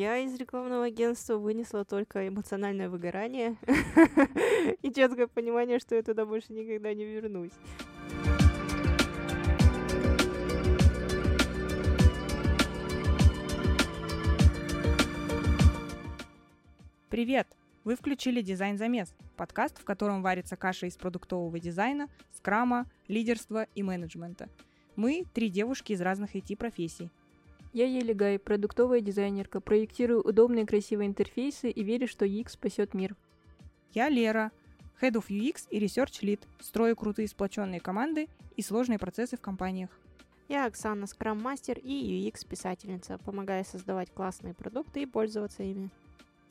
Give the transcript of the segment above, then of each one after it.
Я из рекламного агентства вынесла только эмоциональное выгорание и четкое понимание, что я туда больше никогда не вернусь. Привет! Вы включили «Дизайн замес» – подкаст, в котором варится каша из продуктового дизайна, скрама, лидерства и менеджмента. Мы – три девушки из разных IT-профессий. Я Елигай, продуктовая дизайнерка, проектирую удобные красивые интерфейсы и верю, что UX спасет мир. Я Лера, Head of UX и Research Lead, строю крутые сплоченные команды и сложные процессы в компаниях. Я Оксана, скрам-мастер и UX-писательница, помогая создавать классные продукты и пользоваться ими.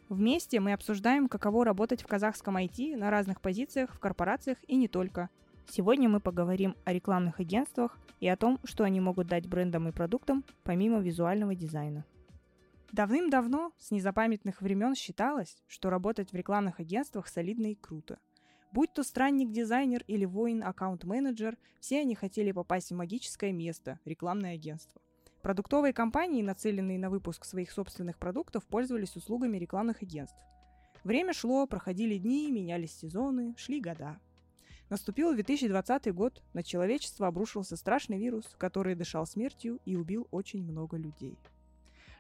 Вместе мы обсуждаем, каково работать в казахском IT на разных позициях в корпорациях и не только. Сегодня мы поговорим о рекламных агентствах и о том, что они могут дать брендам и продуктам помимо визуального дизайна. Давным-давно, с незапамятных времен, считалось, что работать в рекламных агентствах солидно и круто. Будь то странник-дизайнер или воин-аккаунт-менеджер, все они хотели попасть в магическое место – рекламное агентство. Продуктовые компании, нацеленные на выпуск своих собственных продуктов, пользовались услугами рекламных агентств. Время шло, проходили дни, менялись сезоны, шли года. Наступил 2020 год, на человечество обрушился страшный вирус, который дышал смертью и убил очень много людей.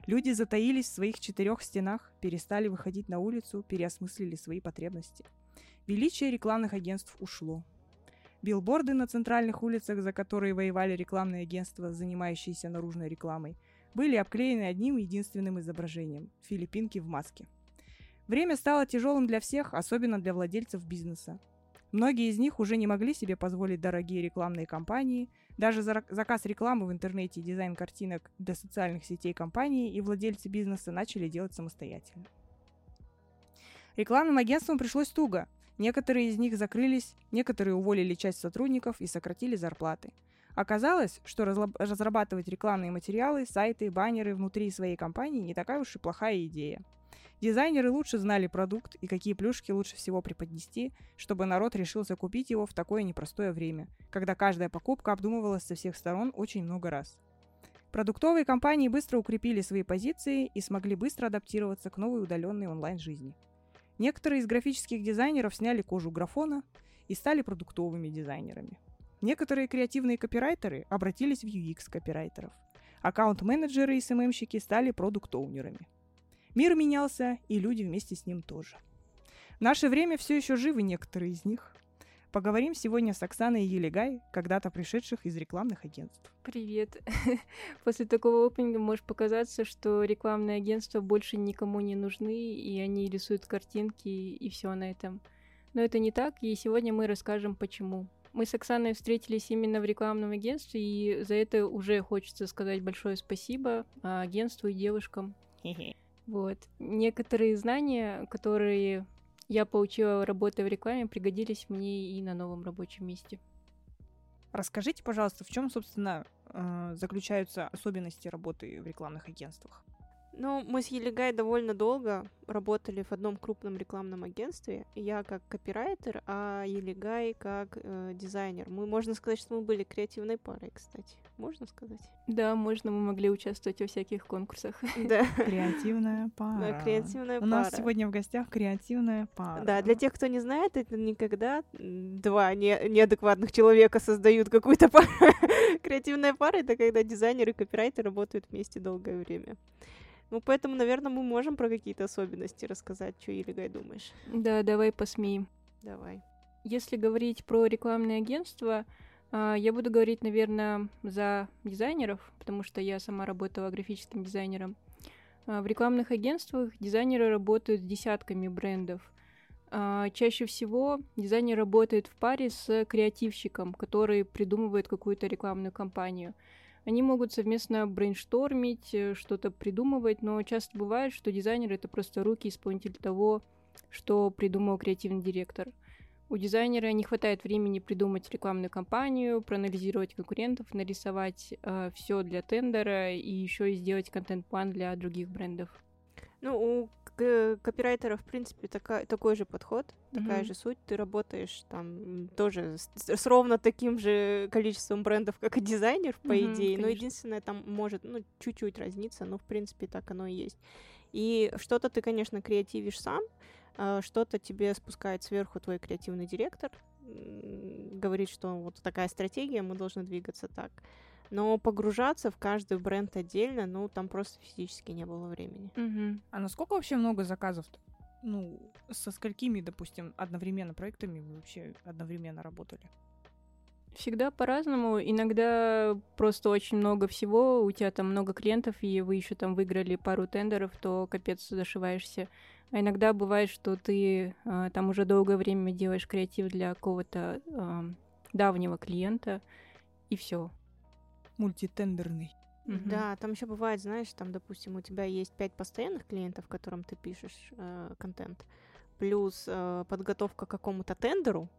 Люди затаились в своих четырех стенах, перестали выходить на улицу, переосмыслили свои потребности. Величие рекламных агентств ушло. Билборды на центральных улицах, за которые воевали рекламные агентства, занимающиеся наружной рекламой, были обклеены одним единственным изображением – филиппинки в маске. Время стало тяжелым для всех, особенно для владельцев бизнеса. Многие из них уже не могли себе позволить дорогие рекламные кампании, даже за заказ рекламы в интернете и дизайн картинок для социальных сетей компании и владельцы бизнеса начали делать самостоятельно. Рекламным агентствам пришлось туго. Некоторые из них закрылись, некоторые уволили часть сотрудников и сократили зарплаты. Оказалось, что разрабатывать рекламные материалы, сайты, баннеры внутри своей компании не такая уж и плохая идея – Дизайнеры лучше знали продукт и какие плюшки лучше всего преподнести, чтобы народ решился купить его в такое непростое время, когда каждая покупка обдумывалась со всех сторон очень много раз. Продуктовые компании быстро укрепили свои позиции и смогли быстро адаптироваться к новой удаленной онлайн-жизни. Некоторые из графических дизайнеров сняли кожу графона и стали продуктовыми дизайнерами. Некоторые креативные копирайтеры обратились в UX-копирайтеров. Аккаунт-менеджеры и СММщики стали продукт-оунерами – Мир менялся, и люди вместе с ним тоже. В наше время все еще живы некоторые из них. Поговорим сегодня с Оксаной Елегай, когда-то пришедших из рекламных агентств. Привет. После такого опенинга может показаться, что рекламные агентства больше никому не нужны, и они рисуют картинки, и все на этом. Но это не так, и сегодня мы расскажем, почему. Мы с Оксаной встретились именно в рекламном агентстве, и за это уже хочется сказать большое спасибо агентству и девушкам. Вот. Некоторые знания, которые я получила, работая в рекламе, пригодились мне и на новом рабочем месте. Расскажите, пожалуйста, в чем, собственно, э, заключаются особенности работы в рекламных агентствах? Ну, мы с Елигай довольно долго работали в одном крупном рекламном агентстве. Я как копирайтер, а Елигай как э, дизайнер. Мы, можно сказать, что мы были креативной парой, кстати. Можно сказать? Да, можно. Мы могли участвовать во всяких конкурсах. Да. Креативная пара. Да, креативная пара. У нас сегодня в гостях креативная пара. Да, для тех, кто не знает, это никогда два не неадекватных человека создают какую-то пару. Креативная пара — это когда дизайнер и копирайтер работают вместе долгое время. Ну, поэтому, наверное, мы можем про какие-то особенности рассказать. Что, Илигай, думаешь? Да, давай посмеем. Давай. Если говорить про рекламные агентства, а, я буду говорить, наверное, за дизайнеров, потому что я сама работала графическим дизайнером. А, в рекламных агентствах дизайнеры работают с десятками брендов. А, чаще всего дизайнер работает в паре с креативщиком, который придумывает какую-то рекламную кампанию. Они могут совместно брейнштормить, э, что-то придумывать, но часто бывает, что дизайнер — это просто руки исполнитель того, что придумал креативный директор. У дизайнера не хватает времени придумать рекламную кампанию, проанализировать конкурентов, нарисовать э, все для тендера и еще и сделать контент-план для других брендов. Ну, у копирайтера, в принципе, такая, такой же подход, mm-hmm. такая же суть. Ты работаешь там тоже с, с ровно таким же количеством брендов, как и дизайнер, по mm-hmm, идее. Конечно. Но единственное, там может, ну, чуть-чуть разниться, но, в принципе, так оно и есть. И что-то ты, конечно, креативишь сам, а, что-то тебе спускает сверху твой креативный директор, говорит, что вот такая стратегия, мы должны двигаться так. Но погружаться в каждый бренд отдельно, ну, там просто физически не было времени. Угу. А насколько вообще много заказов? Ну, со сколькими, допустим, одновременно проектами вы вообще одновременно работали? Всегда по-разному. Иногда просто очень много всего, у тебя там много клиентов, и вы еще там выиграли пару тендеров, то капец зашиваешься. А иногда бывает, что ты а, там уже долгое время делаешь креатив для какого-то а, давнего клиента, и все. Мультитендерный. Mm-hmm. Да, там еще бывает, знаешь, там, допустим, у тебя есть пять постоянных клиентов, которым ты пишешь э, контент, плюс э, подготовка к какому-то тендеру,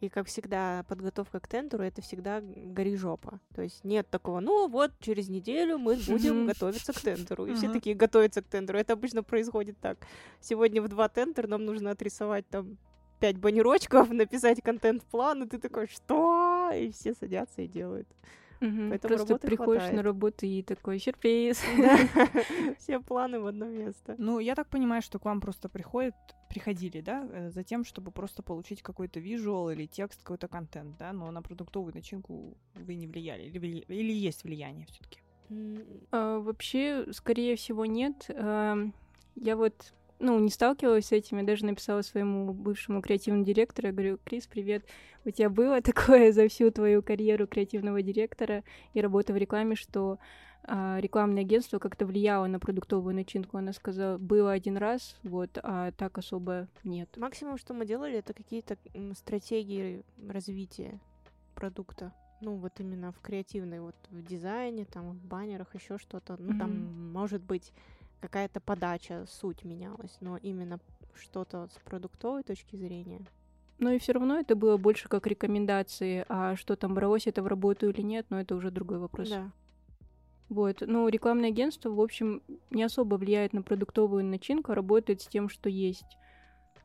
и, как всегда, подготовка к тендеру — это всегда гори жопа. То есть нет такого, ну вот, через неделю мы будем готовиться к тендеру. И все такие готовятся к тендеру. Это обычно происходит так. Сегодня в два тендера нам нужно отрисовать там пять баннерочков, написать контент-план, и ты такой, что? И все садятся и делают. Угу, Поэтому Просто приходишь хватает. на работу и такой сюрприз. Все планы в одно место. Ну, я так понимаю, что к вам просто приходят, приходили, да, э, за тем, чтобы просто получить какой-то визуал или текст, какой-то контент, да, но на продуктовую начинку вы не влияли или, или есть влияние все таки а, Вообще, скорее всего, нет. А, я вот ну, не сталкивалась с этим, я даже написала своему бывшему креативному директору, я говорю, Крис, привет, у тебя было такое за всю твою карьеру креативного директора и работы в рекламе, что а, рекламное агентство как-то влияло на продуктовую начинку. Она сказала, было один раз, вот, а так особо нет. Максимум, что мы делали, это какие-то стратегии развития продукта. Ну, вот именно в креативной, вот в дизайне, там, в баннерах, еще что-то. Ну, mm-hmm. там, может быть, какая-то подача, суть менялась, но именно что-то с продуктовой точки зрения. Но и все равно это было больше как рекомендации, а что там бралось это в работу или нет, но это уже другой вопрос. Да. Вот. Ну, рекламное агентство, в общем, не особо влияет на продуктовую начинку, а работает с тем, что есть.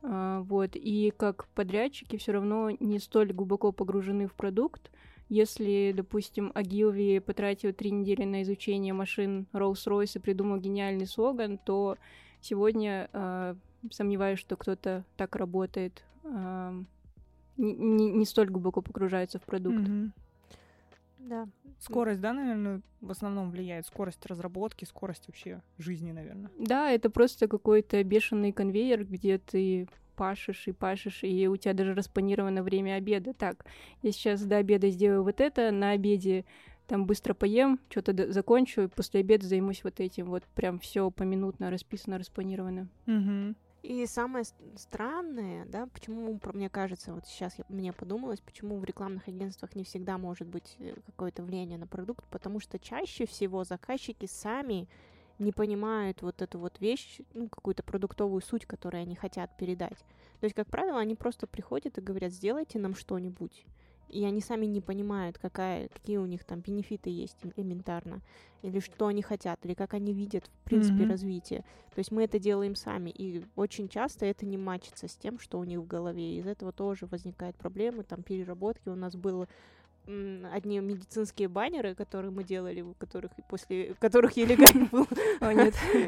А, вот. И как подрядчики все равно не столь глубоко погружены в продукт, если, допустим, Агилви потратил три недели на изучение машин Rolls-Royce и придумал гениальный слоган, то сегодня э, сомневаюсь, что кто-то так работает, э, не, не, столь глубоко погружается в продукт. Mm-hmm. Да. Скорость, да, наверное, в основном влияет. Скорость разработки, скорость вообще жизни, наверное. Да, это просто какой-то бешеный конвейер, где ты пашешь и пашешь, и у тебя даже распланировано время обеда. Так, я сейчас до обеда сделаю вот это, на обеде там быстро поем, что-то закончу, и после обеда займусь вот этим. Вот прям все поминутно расписано, распланировано. Угу. И самое странное, да, почему, мне кажется, вот сейчас я, мне подумалось, почему в рекламных агентствах не всегда может быть э, какое-то влияние на продукт, потому что чаще всего заказчики сами не понимают вот эту вот вещь, ну, какую-то продуктовую суть, которую они хотят передать. То есть, как правило, они просто приходят и говорят, сделайте нам что-нибудь. И они сами не понимают, какая, какие у них там бенефиты есть элементарно, или что они хотят, или как они видят, в принципе, mm-hmm. развитие. То есть мы это делаем сами, и очень часто это не мачится с тем, что у них в голове. Из этого тоже возникают проблемы, там переработки. У нас было одни медицинские баннеры, которые мы делали, у которых после которых Елегань был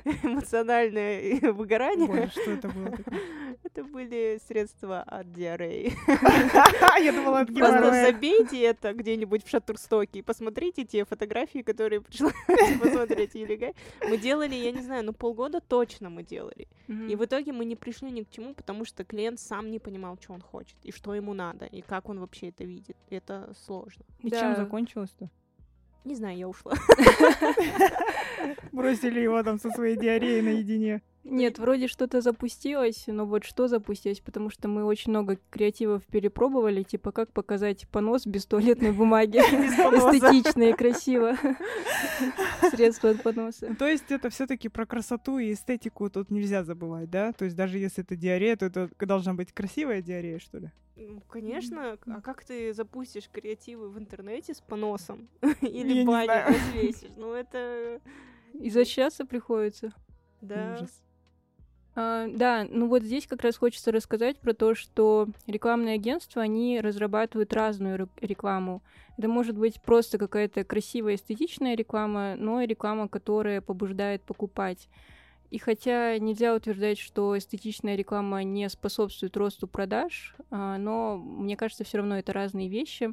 эмоциональное выгорание. Боже, что это было такое? Это были средства от диареи. Я думала, от Просто забейте это где-нибудь в Шатурстоке и посмотрите те фотографии, которые пришла посмотреть Елегань. Мы делали, я не знаю, ну полгода точно мы делали. И в итоге мы не пришли ни к чему, потому что клиент сам не понимал, что он хочет, и что ему надо, и как он вообще это видит. Это сложно. И чем закончилось-то? Не знаю, я ушла. Бросили его там со своей диареей наедине. Нет, вроде что-то запустилось, но вот что запустилось, потому что мы очень много креативов перепробовали, типа как показать понос без туалетной бумаги. Эстетично и красиво. Средство от поноса. То есть это все таки про красоту и эстетику тут нельзя забывать, да? То есть даже если это диарея, то это должна быть красивая диарея, что ли? Ну, конечно. А как ты запустишь креативы в интернете с поносом? Или баню развесишь? Ну, это... Изощряться приходится. Да. Ужас. А, да, ну вот здесь как раз хочется рассказать про то, что рекламные агентства, они разрабатывают разную рекламу. Это может быть просто какая-то красивая эстетичная реклама, но и реклама, которая побуждает покупать. И хотя нельзя утверждать, что эстетичная реклама не способствует росту продаж, а, но мне кажется, все равно это разные вещи.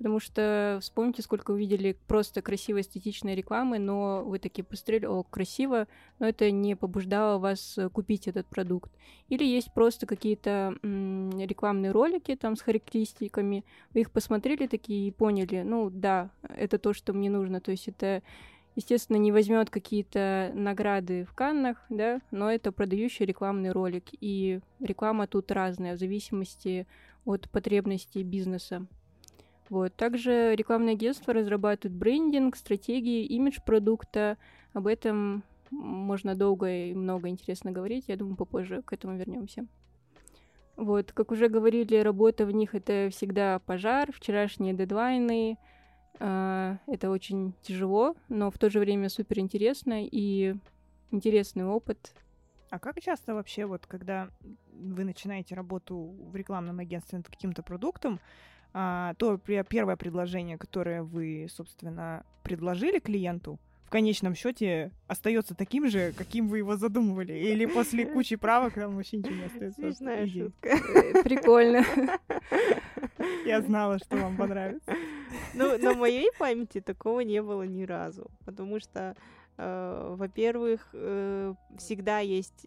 Потому что вспомните, сколько вы видели просто красивой эстетичной рекламы, но вы такие посмотрели, о, красиво, но это не побуждало вас э, купить этот продукт. Или есть просто какие-то м- рекламные ролики там с характеристиками, вы их посмотрели такие и поняли, ну да, это то, что мне нужно. То есть это естественно, не возьмет какие-то награды в Каннах, да, но это продающий рекламный ролик, и реклама тут разная в зависимости от потребностей бизнеса. Вот. Также рекламное агентство разрабатывает брендинг, стратегии, имидж продукта. Об этом можно долго и много интересно говорить. Я думаю, попозже к этому вернемся. Вот, как уже говорили, работа в них это всегда пожар, вчерашние дедлайны. Э, это очень тяжело, но в то же время супер интересно и интересный опыт. А как часто вообще, вот когда вы начинаете работу в рекламном агентстве над каким-то продуктом, а, то первое предложение, которое вы, собственно, предложили клиенту, в конечном счете остается таким же, каким вы его задумывали. Или после кучи правок там вообще ничего не остается. Смешная шутка. Э, прикольно. Я знала, что вам понравится. Ну, на моей памяти такого не было ни разу. Потому что Uh, во-первых, uh, всегда есть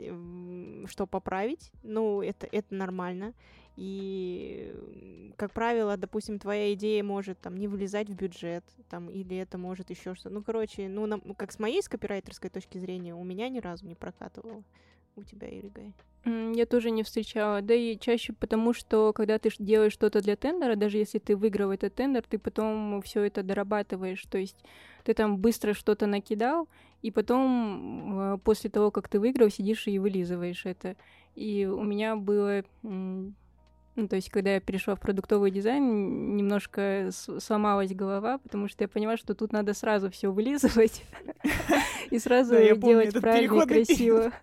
что поправить, ну, это, это нормально. И, как правило, допустим, твоя идея может там не влезать в бюджет, там, или это может еще что-то. Ну, короче, ну, на, как с моей с копирайтерской точки зрения, у меня ни разу не прокатывало. У тебя, Иригай? Я тоже не встречала. Да и чаще потому, что когда ты делаешь что-то для тендера, даже если ты выиграл этот тендер, ты потом все это дорабатываешь. То есть ты там быстро что-то накидал, и потом после того, как ты выиграл, сидишь и вылизываешь это. И у меня было ну, то есть, когда я перешла в продуктовый дизайн, немножко сломалась голова, потому что я поняла, что тут надо сразу все вылизывать и сразу делать правильно и красиво.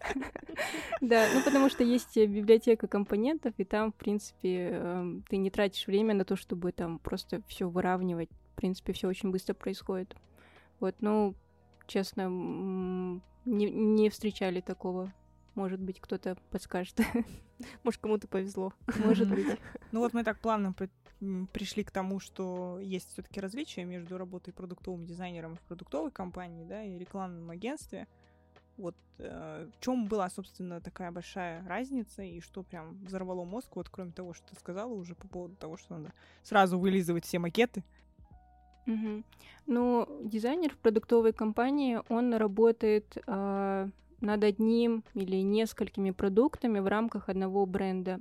Да, ну потому что есть библиотека компонентов, и там, в принципе, эм, ты не тратишь время на то, чтобы там просто все выравнивать. В принципе, все очень быстро происходит. Вот, ну, честно, не, не встречали такого может быть, кто-то подскажет. Может, кому-то повезло. Может быть. Ну вот мы так плавно пришли к тому, что есть все-таки различия между работой продуктовым дизайнером в продуктовой компании, да, и рекламном агентстве. Вот э, в чем была, собственно, такая большая разница и что прям взорвало мозг, вот кроме того, что ты сказала уже по поводу того, что надо сразу вылизывать все макеты. Угу. Ну, дизайнер в продуктовой компании, он работает э, над одним или несколькими продуктами в рамках одного бренда.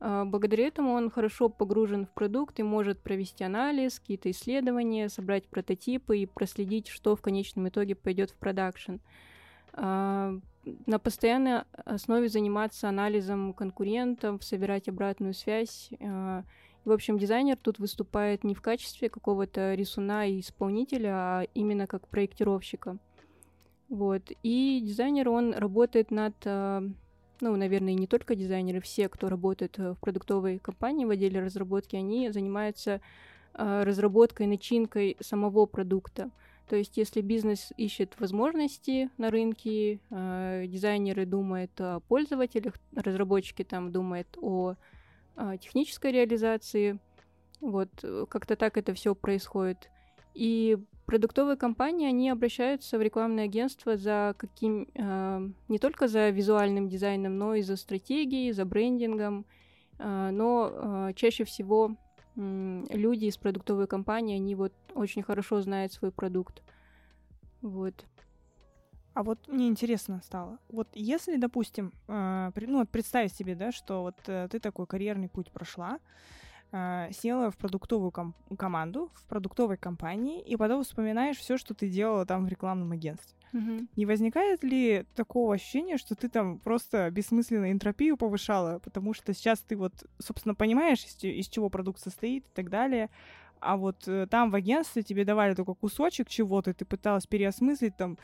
А, благодаря этому он хорошо погружен в продукт и может провести анализ, какие-то исследования, собрать прототипы и проследить, что в конечном итоге пойдет в продакшн. А, на постоянной основе заниматься анализом конкурентов, собирать обратную связь. А, в общем, дизайнер тут выступает не в качестве какого-то рисуна и исполнителя, а именно как проектировщика. Вот. И дизайнер, он работает над, э, ну, наверное, не только дизайнеры, все, кто работает э, в продуктовой компании в отделе разработки, они занимаются э, разработкой, начинкой самого продукта. То есть, если бизнес ищет возможности на рынке, дизайнеры думают о пользователях, разработчики там думают о технической реализации. Вот, как-то так это все происходит. И продуктовые компании, они обращаются в рекламное агентство за каким, э, не только за визуальным дизайном, но и за стратегией, за брендингом. Э, но э, чаще всего люди из продуктовой компании, они вот очень хорошо знают свой продукт. Вот. А вот мне интересно стало, вот если, допустим, ну вот представь себе, да, что вот э, ты такой карьерный путь прошла, а, села в продуктовую ком- команду, в продуктовой компании, и потом вспоминаешь все, что ты делала там в рекламном агентстве. Mm-hmm. Не возникает ли такого ощущения, что ты там просто бессмысленно энтропию повышала, потому что сейчас ты вот, собственно, понимаешь, из, из чего продукт состоит и так далее, а вот э, там в агентстве тебе давали только кусочек чего-то, и ты пыталась переосмыслить там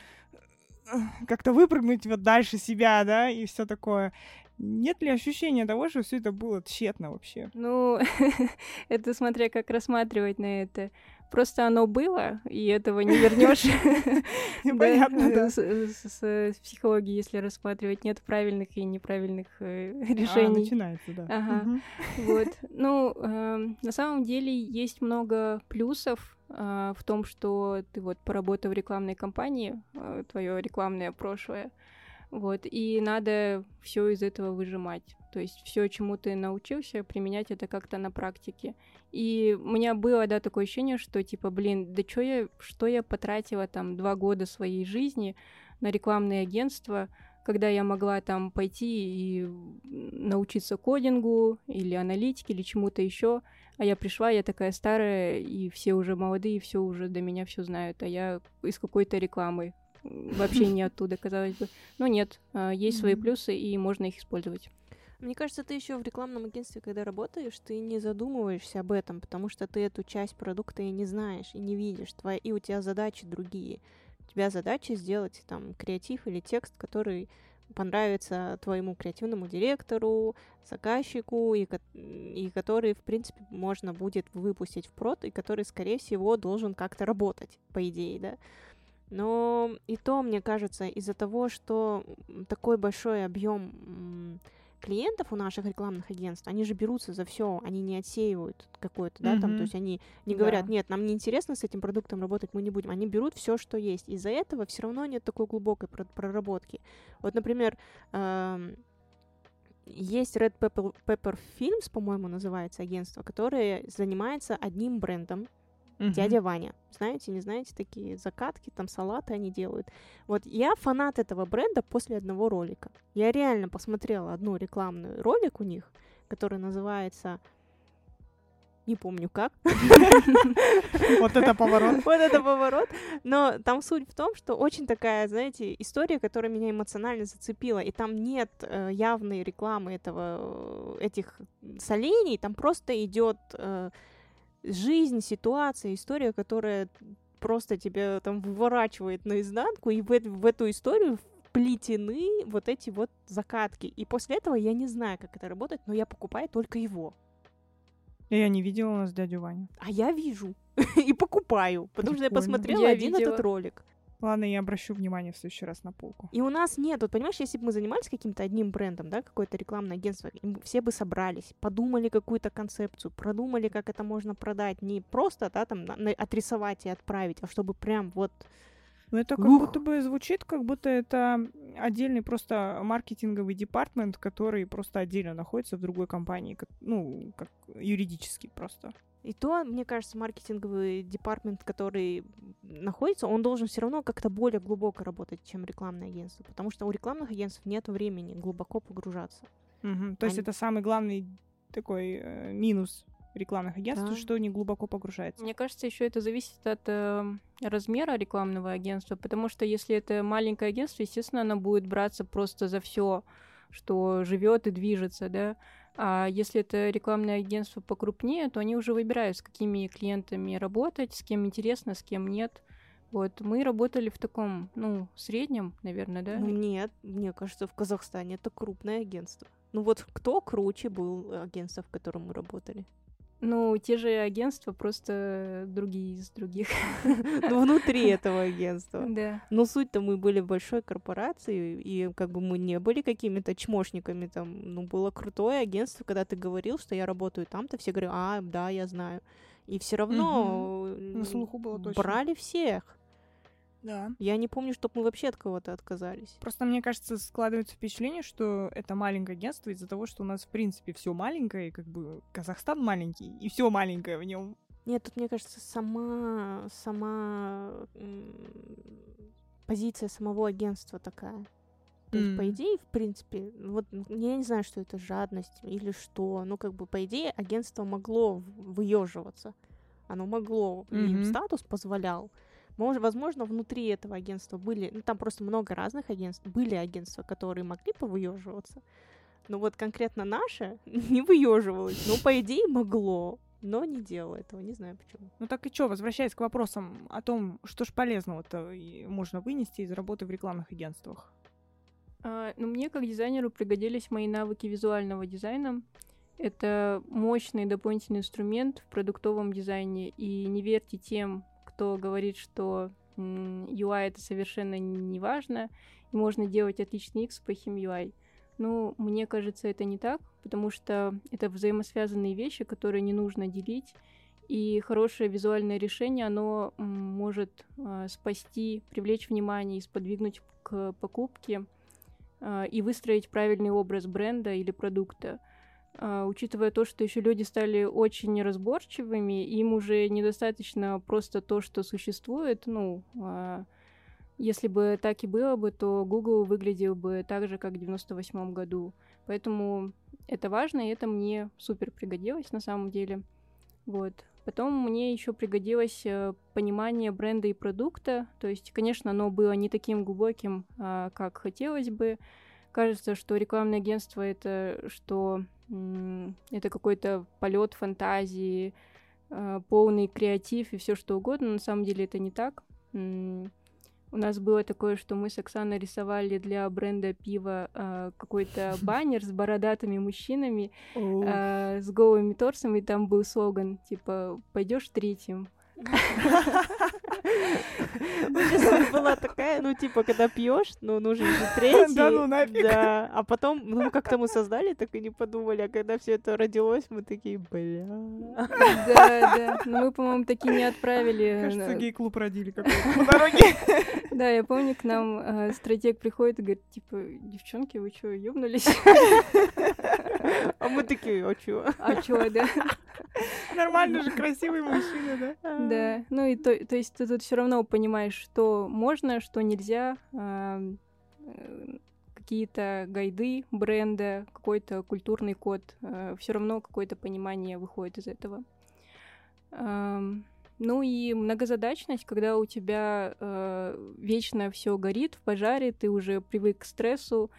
э, как-то выпрыгнуть вот дальше себя, да, и все такое. Нет ли ощущения того, что все это было тщетно вообще? Ну, это смотря как рассматривать на это. Просто оно было, и этого не вернешь. Понятно, да. С психологией, если рассматривать, нет правильных и неправильных э, А, решений. начинается, да. Ага. Вот. Ну, эм, на самом деле есть много плюсов а, в том, что ты вот поработал в рекламной кампании, твое рекламное прошлое, вот, и надо все из этого выжимать. То есть все, чему ты научился, применять это как-то на практике. И у меня было, да, такое ощущение, что типа, блин, да что я, что я потратила там два года своей жизни на рекламные агентства, когда я могла там пойти и научиться кодингу или аналитике или чему-то еще, а я пришла, я такая старая, и все уже молодые, все уже до меня все знают, а я из какой-то рекламы вообще не оттуда, казалось бы. Но нет, а, есть свои плюсы, и можно их использовать. Мне кажется, ты еще в рекламном агентстве, когда работаешь, ты не задумываешься об этом, потому что ты эту часть продукта и не знаешь, и не видишь. Твои, и у тебя задачи другие. У тебя задача сделать там креатив или текст, который понравится твоему креативному директору, заказчику, и, и который, в принципе, можно будет выпустить в прод, и который, скорее всего, должен как-то работать, по идее, да. Но и то, мне кажется, из-за того, что такой большой объем клиентов у наших рекламных агентств, они же берутся за все, они не отсеивают какое-то, да, там, Мгм. то есть они не Да. говорят, нет, нам не интересно с этим продуктом работать, мы не будем. Они берут все, что есть. Из-за этого все равно нет такой глубокой про- проработки. Вот, например, есть Red Pepper, Pepper Films, по-моему, называется агентство, которое занимается одним брендом, Мгм. Дядя Ваня. Знаете, не знаете, такие закатки, там салаты они делают. Вот я фанат этого бренда после одного ролика. Я реально посмотрела одну рекламный ролик у них, который называется... Не помню как. Вот это поворот. Вот это поворот. Но там суть в том, что очень такая, знаете, история, которая меня эмоционально зацепила. И там нет э, явной рекламы этого, э, этих солений. Там просто идет э, жизнь, ситуация, история, которая просто тебя там выворачивает наизнанку. И в, в эту историю вплетены вот эти вот закатки. И после этого я не знаю, как это работает, но я покупаю только его. Я не видела у нас дядю Ваню. А я вижу и покупаю, потому что я посмотрела Я один видела. этот ролик. Ладно, я обращу внимание в следующий раз на полку. И у нас нет, вот понимаешь, если бы мы занимались каким-то одним брендом, да, какое-то рекламное агентство, все бы собрались, подумали какую-то концепцию, продумали, как это можно продать, не просто, да, там, на- на- отрисовать и отправить, а чтобы прям вот Ну, это как Ух. будто бы звучит, как будто это отдельный просто маркетинговый департмент, который просто отдельно находится в другой компании, как- ну, как юридически просто. И то, мне кажется, маркетинговый департамент, который находится, он должен все равно как-то более глубоко работать, чем рекламное агентство, потому что у рекламных агентств нет времени глубоко погружаться. Мгм. То есть Они- это самый главный такой э, минус рекламных агентств, Да. что не глубоко погружается. Мне кажется, еще это зависит от э, размера рекламного агентства, потому что если это маленькое агентство, естественно, оно будет браться просто за все, что живет и движется, да. А если это рекламное агентство покрупнее, то они уже выбирают, с какими клиентами работать, с кем интересно, с кем нет. Вот мы работали в таком, ну, среднем, наверное, да. Ну, нет, мне кажется, в Казахстане это крупное агентство. Ну вот кто круче был агентство, в котором мы работали? Ну, те же агентства, просто другие из других. Ну, внутри этого агентства. Да. Но суть-то мы были в большой корпорации, и как бы мы не были какими-то чмошниками там. Ну, было крутое агентство, когда ты говорил, что я работаю там-то, все говорят, а, да, я знаю. И все равно На м, слуху было точно. брали всех. Да. Я не помню, чтобы мы вообще от кого-то отказались. Просто мне кажется, складывается впечатление, что это маленькое агентство из-за того, что у нас в принципе все маленькое, и как бы Казахстан маленький, и все маленькое в нем. Нет, тут, мне кажется, сама, сама позиция самого агентства такая. То есть, по М. идее, в принципе, вот я не знаю, что это жадность или что. Ну, как бы, по идее, агентство могло выеживаться. Оно могло, им Мгм. статус позволял. Мож- возможно, внутри этого агентства были, ну, там просто много разных агентств, были агентства, которые могли повыеживаться. Но вот конкретно наше не выеживалось. Ну, по идее, могло, но не делало этого. Не знаю почему. Ну так и что, возвращаясь к вопросам о том, что ж полезного-то можно вынести из работы в рекламных агентствах. А, ну, мне как дизайнеру пригодились мои навыки визуального дизайна. Это мощный дополнительный инструмент в продуктовом дизайне. И не верьте тем, кто говорит, что UI это совершенно не важно, и можно делать отличный X с плохим UI. Ну, мне кажется, это не так, потому что это взаимосвязанные вещи, которые не нужно делить. И хорошее визуальное решение, оно может э, спасти, привлечь внимание и сподвигнуть к покупке э, и выстроить правильный образ бренда или продукта. Э, учитывая то, что еще люди стали очень разборчивыми, им уже недостаточно просто то, что существует. Ну, э, если бы так и было бы, то Google выглядел бы так же, как в 98 году. Поэтому это важно, и это мне супер пригодилось на самом деле. Вот. Потом мне еще пригодилось э, понимание бренда и продукта. То есть, конечно, оно было не таким глубоким, а, как хотелось бы. Кажется, что рекламное агентство это что это какой-то полет фантазии, а, полный креатив и все что угодно. На самом деле это не так. У нас было такое, что мы с Оксаной рисовали для бренда пива э, какой-то баннер с бородатыми мужчинами, э, с голыми торсами, и там был слоган типа «Пойдешь третьим». Ну, была такая, ну, типа, когда пьешь, ну, нужен же третий. Да ну нафиг. Да, а потом, ну, как-то мы создали, так и не подумали, а когда все это родилось, мы такие, бля. Да, да, но мы, по-моему, такие не отправили. Кажется, гей-клуб родили какой-то по дороге. Да, я помню, к нам э, стратег приходит и говорит, типа, девчонки, вы что, ёбнулись? А мы такие, а чё? А чё, да? Нормально же, красивый мужчина, да? Да, ну и то, то есть ты тут все равно понимаешь, что можно, что нельзя, э, какие-то гайды бренда, какой-то культурный код, э, все равно какое-то понимание выходит из этого. Ну и многозадачность, когда у тебя э, вечно все горит в пожаре, ты уже привык к стрессу,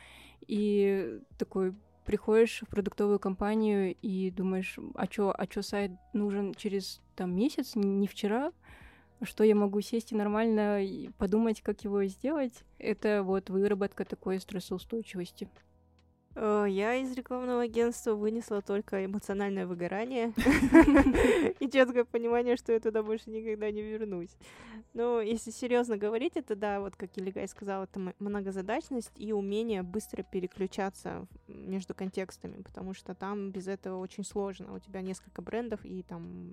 и такой приходишь в продуктовую компанию и думаешь, а чё, а чё сайт нужен через там месяц, не вчера? Что я могу сесть и нормально подумать, как его сделать? Это вот выработка такой стрессоустойчивости. Э, я из рекламного агентства вынесла только эмоциональное выгорание и четкое понимание, что я туда больше никогда не вернусь. Но если серьезно говорить, это да, вот как Илигай сказал, это многозадачность и умение быстро переключаться между контекстами, потому что там без этого очень сложно. У тебя несколько брендов, и там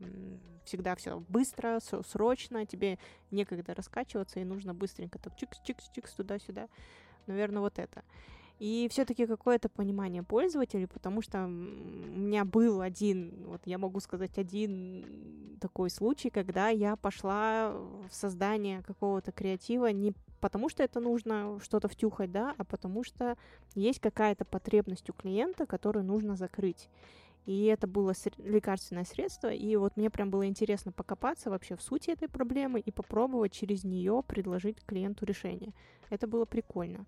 всегда все быстро, срочно, тебе некогда раскачиваться, и нужно быстренько так чикс-чикс-чикс туда-сюда. Наверное, вот это и все-таки какое-то понимание пользователей, потому что у меня был один, вот я могу сказать, один такой случай, когда я пошла в создание какого-то креатива не потому, что это нужно что-то втюхать, да, а потому что есть какая-то потребность у клиента, которую нужно закрыть. И это было лекарственное средство, и вот мне прям было интересно покопаться вообще в сути этой проблемы и попробовать через нее предложить клиенту решение. Это было прикольно.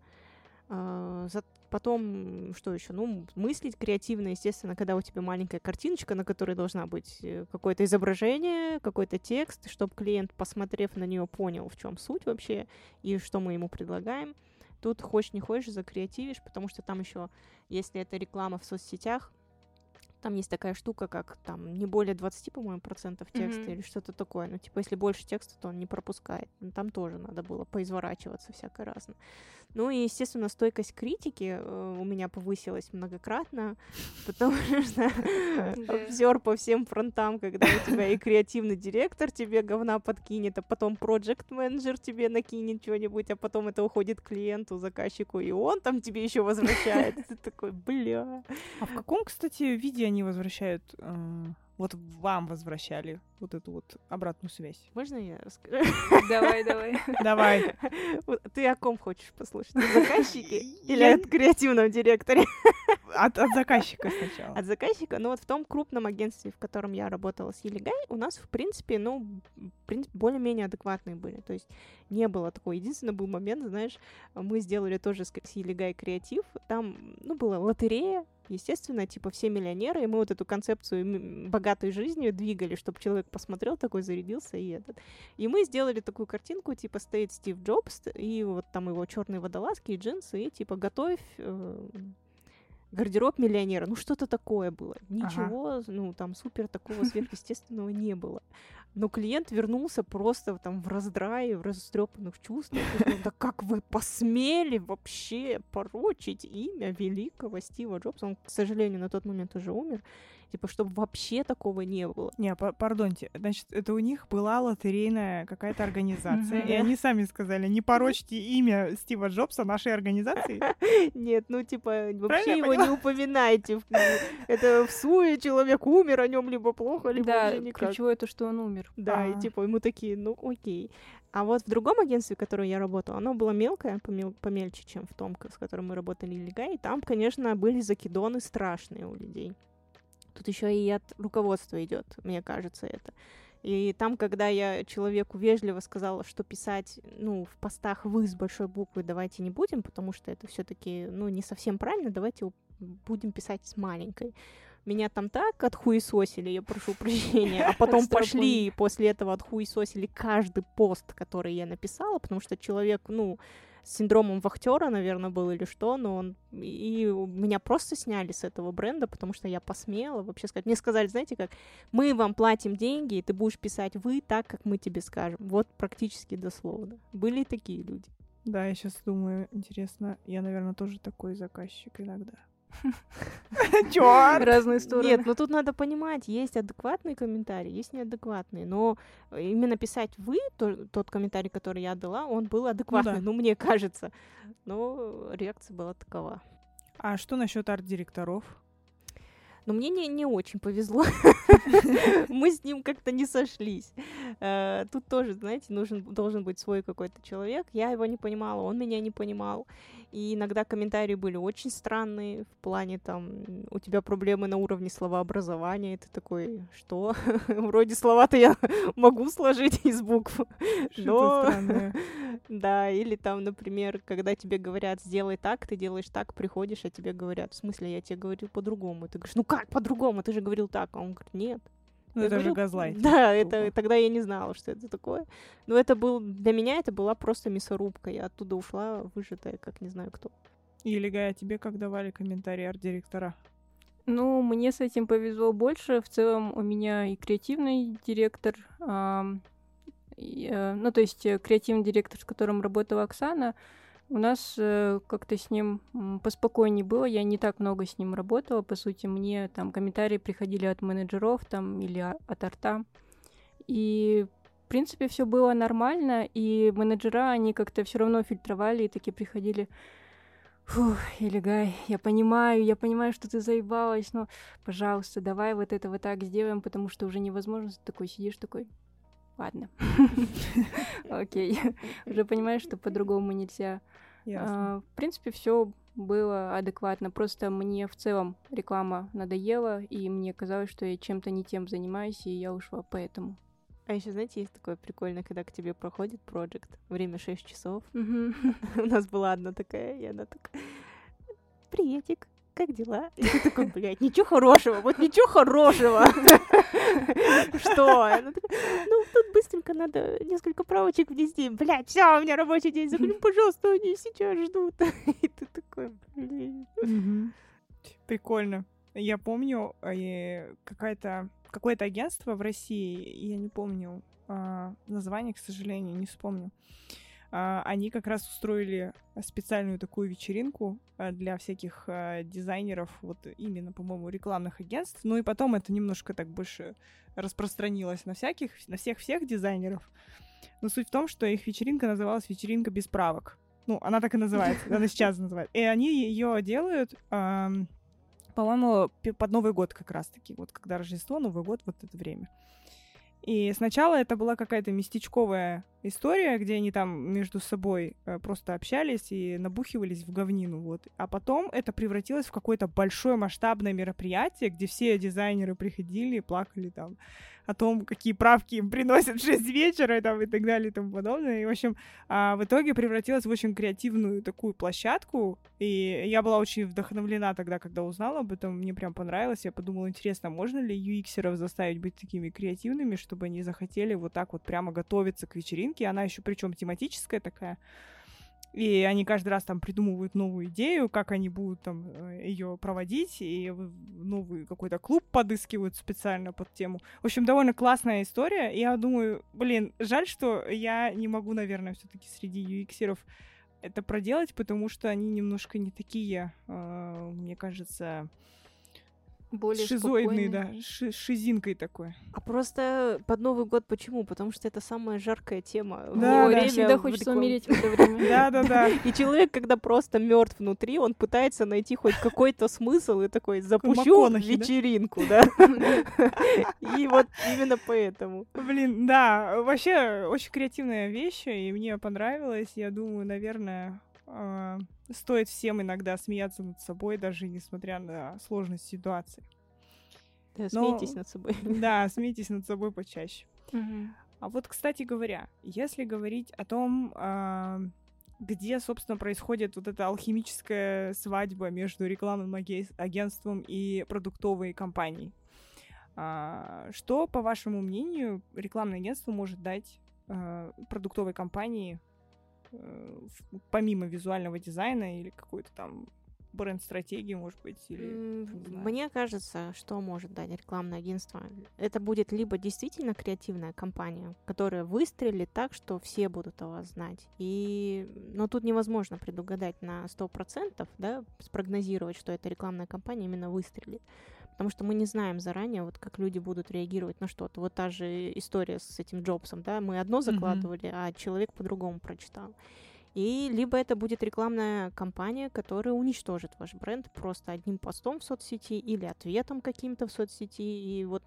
А, потом, что еще? Ну, мыслить креативно, естественно, когда у тебя маленькая картиночка, на которой должна быть э, какое-то изображение, какой-то текст, чтобы клиент, посмотрев на нее, понял, в чем суть вообще и что мы ему предлагаем. Тут хочешь не хочешь, закреативишь, потому что там еще, если это реклама в соцсетях, там есть такая штука, как там не более 20, по-моему, процентов текста mm-hmm. или что-то такое. Ну, типа, если больше текста, то он не пропускает. Ну, там тоже надо было поизворачиваться всякое разное. Ну и, естественно, стойкость критики э, у меня повысилась многократно, потому что обзор по всем фронтам, когда у тебя и креативный директор тебе говна подкинет, а потом проект менеджер тебе накинет что-нибудь, а потом это уходит клиенту, заказчику, и он там тебе еще возвращает. Ты такой, бля. А в каком, кстати, виде они возвращают э, вот вам возвращали вот эту вот обратную связь. Можно я расскажу? Давай, давай. Давай. Ты о ком хочешь послушать? О заказчике или о креативном директоре? От, от заказчика сначала. От заказчика. Ну вот в том крупном агентстве, в котором я работала с Елигай, у нас, в принципе, ну, более-менее адекватные были. То есть не было такого. Единственный был момент, знаешь, мы сделали тоже с Елигай креатив. Там, ну, была лотерея, естественно, типа все миллионеры, и мы вот эту концепцию богатой жизни двигали, чтобы человек посмотрел такой, зарядился и этот. И мы сделали такую картинку, типа стоит Стив Джобс, и вот там его черные водолазки и джинсы, и типа готовь э, гардероб миллионера, ну что-то такое было. Ничего, ага. ну там супер такого сверхъестественного не было. Но клиент вернулся просто там в раздрае, в растрепанных чувствах. Да как вы посмели вообще порочить имя великого Стива Джобса? Он, к сожалению, на тот момент уже умер. Типа, чтобы вообще такого не было. Не, пардоньте, значит, это у них была лотерейная какая-то организация, и они сами сказали, не порочьте имя Стива Джобса нашей организации. Нет, ну, типа, вообще его не упоминайте. Это в суе человек умер, о нем либо плохо, либо да, никак. ключевое то, что он умер. Да, и типа ему такие, ну, окей. А вот в другом агентстве, в котором я работала, оно было мелкое, помел- помельче, чем в том, с которым мы работали Лига, и там, конечно, были закидоны страшные у людей. Тут еще и от руководства идет, мне кажется, это. И там, когда я человеку вежливо сказала, что писать, ну, в постах вы с большой буквы давайте не будем, потому что это все-таки, ну, не совсем правильно, давайте будем писать с маленькой. Меня там так отхуесосили, я прошу прощения, а потом пошли и после этого отхуесосили каждый пост, который я написала, потому что человек, ну, синдромом вахтера, наверное, был или что, но он и меня просто сняли с этого бренда, потому что я посмела вообще сказать. Мне сказали, знаете как, мы вам платим деньги, и ты будешь писать вы так, как мы тебе скажем. Вот практически дословно. Были и такие люди. Да, я сейчас думаю, интересно, я, наверное, тоже такой заказчик иногда. Чёрт! Разные стороны. Нет, ну тут надо понимать, есть адекватные комментарии, есть неадекватные, но именно писать вы, то, тот комментарий, который я дала, он был адекватный, ну, да. ну мне кажется. Но реакция была такова. А что насчет арт-директоров? Но мне не, не очень повезло. Мы с ним как-то не сошлись. Э, тут тоже, знаете, нужен, должен быть свой какой-то человек. Я его не понимала, он меня не понимал. И иногда комментарии были очень странные в плане там у тебя проблемы на уровне словообразования, и ты такой, что? Вроде слова-то я могу сложить из букв. Но... Да, или там, например, когда тебе говорят, сделай так, ты делаешь так, приходишь, а тебе говорят, в смысле, я тебе говорил по-другому. Ты говоришь, ну как по-другому? Ты же говорил так. А он говорит, нет. Ну, это говорю, же газлайт. Да, это тогда я не знала, что это такое. Но это был для меня это была просто мясорубка. Я оттуда ушла выжатая, как не знаю кто. Или Гая, тебе как давали комментарии арт-директора? Ну, мне с этим повезло больше. В целом у меня и креативный директор, и, э, ну, то есть э, креативный директор, с которым работала Оксана, у нас э, как-то с ним поспокойнее было, я не так много с ним работала, по сути, мне там комментарии приходили от менеджеров там или от арта, и в принципе все было нормально, и менеджера, они как-то все равно фильтровали и такие приходили, Фух, Илигай, я понимаю, я понимаю, что ты заебалась, но, пожалуйста, давай вот это вот так сделаем, потому что уже невозможно. Ты такой сидишь такой, ладно. Окей. Уже понимаешь, что по-другому нельзя. А, в принципе, все было адекватно. Просто мне в целом реклама надоела, и мне казалось, что я чем-то не тем занимаюсь, и я ушла поэтому. А еще, знаете, есть такое прикольное, когда к тебе проходит проект, время 6 часов. У нас была одна такая, и она такая, приветик, как дела? И ты такой, блядь, ничего хорошего, вот ничего хорошего. Что? Ну, тут быстренько надо несколько правочек внести. Блядь, все, у меня рабочий день. Заходи, пожалуйста, они сейчас ждут. И ты такой, блин. Прикольно. Я помню, э, какая-то какое-то агентство в России, я не помню а, название, к сожалению, не вспомню. Они как раз устроили специальную такую вечеринку а, для всяких а, дизайнеров, вот именно, по-моему, рекламных агентств. Ну и потом это немножко так больше распространилось на всяких, на всех-всех дизайнеров. Но суть в том, что их вечеринка называлась «Вечеринка без правок». Ну, она так и называется, она сейчас называется. И они ее делают, по-моему, под Новый год как раз-таки, вот когда Рождество, Новый год, вот это время. И сначала это была какая-то местечковая история, где они там между собой э, просто общались и набухивались в говнину, вот. А потом это превратилось в какое-то большое масштабное мероприятие, где все дизайнеры приходили и плакали там о том, какие правки им приносят в 6 вечера и, там, и так далее и тому подобное. И, в общем, а, в итоге превратилась в очень креативную такую площадку. И я была очень вдохновлена тогда, когда узнала об этом. Мне прям понравилось. Я подумала, интересно, можно ли UX-еров заставить быть такими креативными, чтобы они захотели вот так вот прямо готовиться к вечеринке. Она еще причем тематическая такая. И они каждый раз там придумывают новую идею, как они будут там ее проводить, и новый какой-то клуб подыскивают специально под тему. В общем, довольно классная история. Я думаю, блин, жаль, что я не могу, наверное, все-таки среди UX-еров это проделать, потому что они немножко не такие, э, мне кажется, более Шизоидный, спокойный. да, ши- шизинкой такой. А просто под Новый год почему? Потому что это самая жаркая тема. в Да, его да. время Всегда в хочется умереть в это время. Да-да-да. И человек, когда просто мертв внутри, он пытается найти хоть какой-то смысл и такой запущу да? вечеринку, да. И вот именно поэтому. Блин, да, вообще очень креативная вещь, и мне понравилось. Я думаю, наверное, а, стоит всем иногда смеяться над собой, даже несмотря на сложность ситуации. Да, Но- смейтесь над собой. Да, смейтесь над собой почаще. А вот, кстати говоря, если говорить о том, а, где, собственно, происходит вот эта алхимическая свадьба между рекламным аге- агентством и продуктовой компанией, а, что, по вашему мнению, рекламное агентство может дать а, продуктовой компании помимо визуального дизайна или какой-то там бренд-стратегии, может быть, или... Мне кажется, что может дать рекламное агентство. Это будет либо действительно креативная компания, которая выстрелит так, что все будут о вас знать. И... Но тут невозможно предугадать на 100%, да, спрогнозировать, что эта рекламная кампания именно выстрелит. Потому что мы не знаем заранее, вот как люди будут реагировать на что-то. Вот та же история с этим Джобсом, да, мы одно закладывали, а человек по-другому прочитал. И либо это будет рекламная кампания, которая уничтожит ваш бренд просто одним постом в соцсети или ответом каким-то в соцсети. И вот,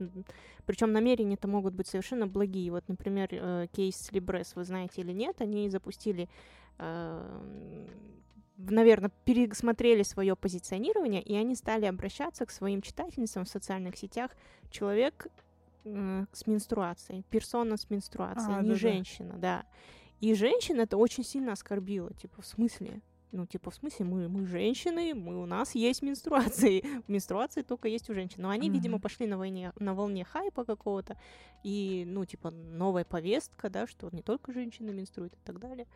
причем намерения это могут быть совершенно благие. Вот, например, э, кейс Libres, вы знаете или нет, они запустили наверное, пересмотрели свое позиционирование, и они стали обращаться к своим читательницам в социальных сетях. Человек э, с менструацией, персона с менструацией, А, не да-да. женщина, да. И женщин это очень сильно оскорбило, типа, в смысле? Ну, типа, в смысле, мы, мы женщины, мы, у нас есть менструации. Менструации только есть у женщин. Но они, видимо, Мгм. пошли на, войне, на волне хайпа какого-то. И, ну, типа, новая повестка, да, что не только женщины менструют и так далее.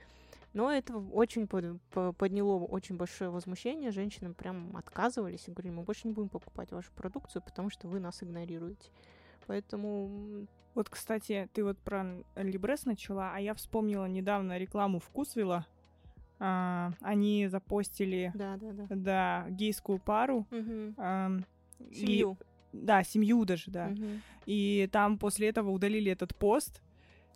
Но это очень под- по- подняло очень большое возмущение. Женщины прям отказывались и говорили, мы больше не будем покупать вашу продукцию, потому что вы нас игнорируете. Поэтому Вот, кстати, ты вот про Либрес начала, а я вспомнила недавно рекламу Вкусвилла. А, они запостили, да, да, да. да, гейскую пару. Ам, и- Семью. да, семью даже, да. Мгм. И там после этого удалили этот пост.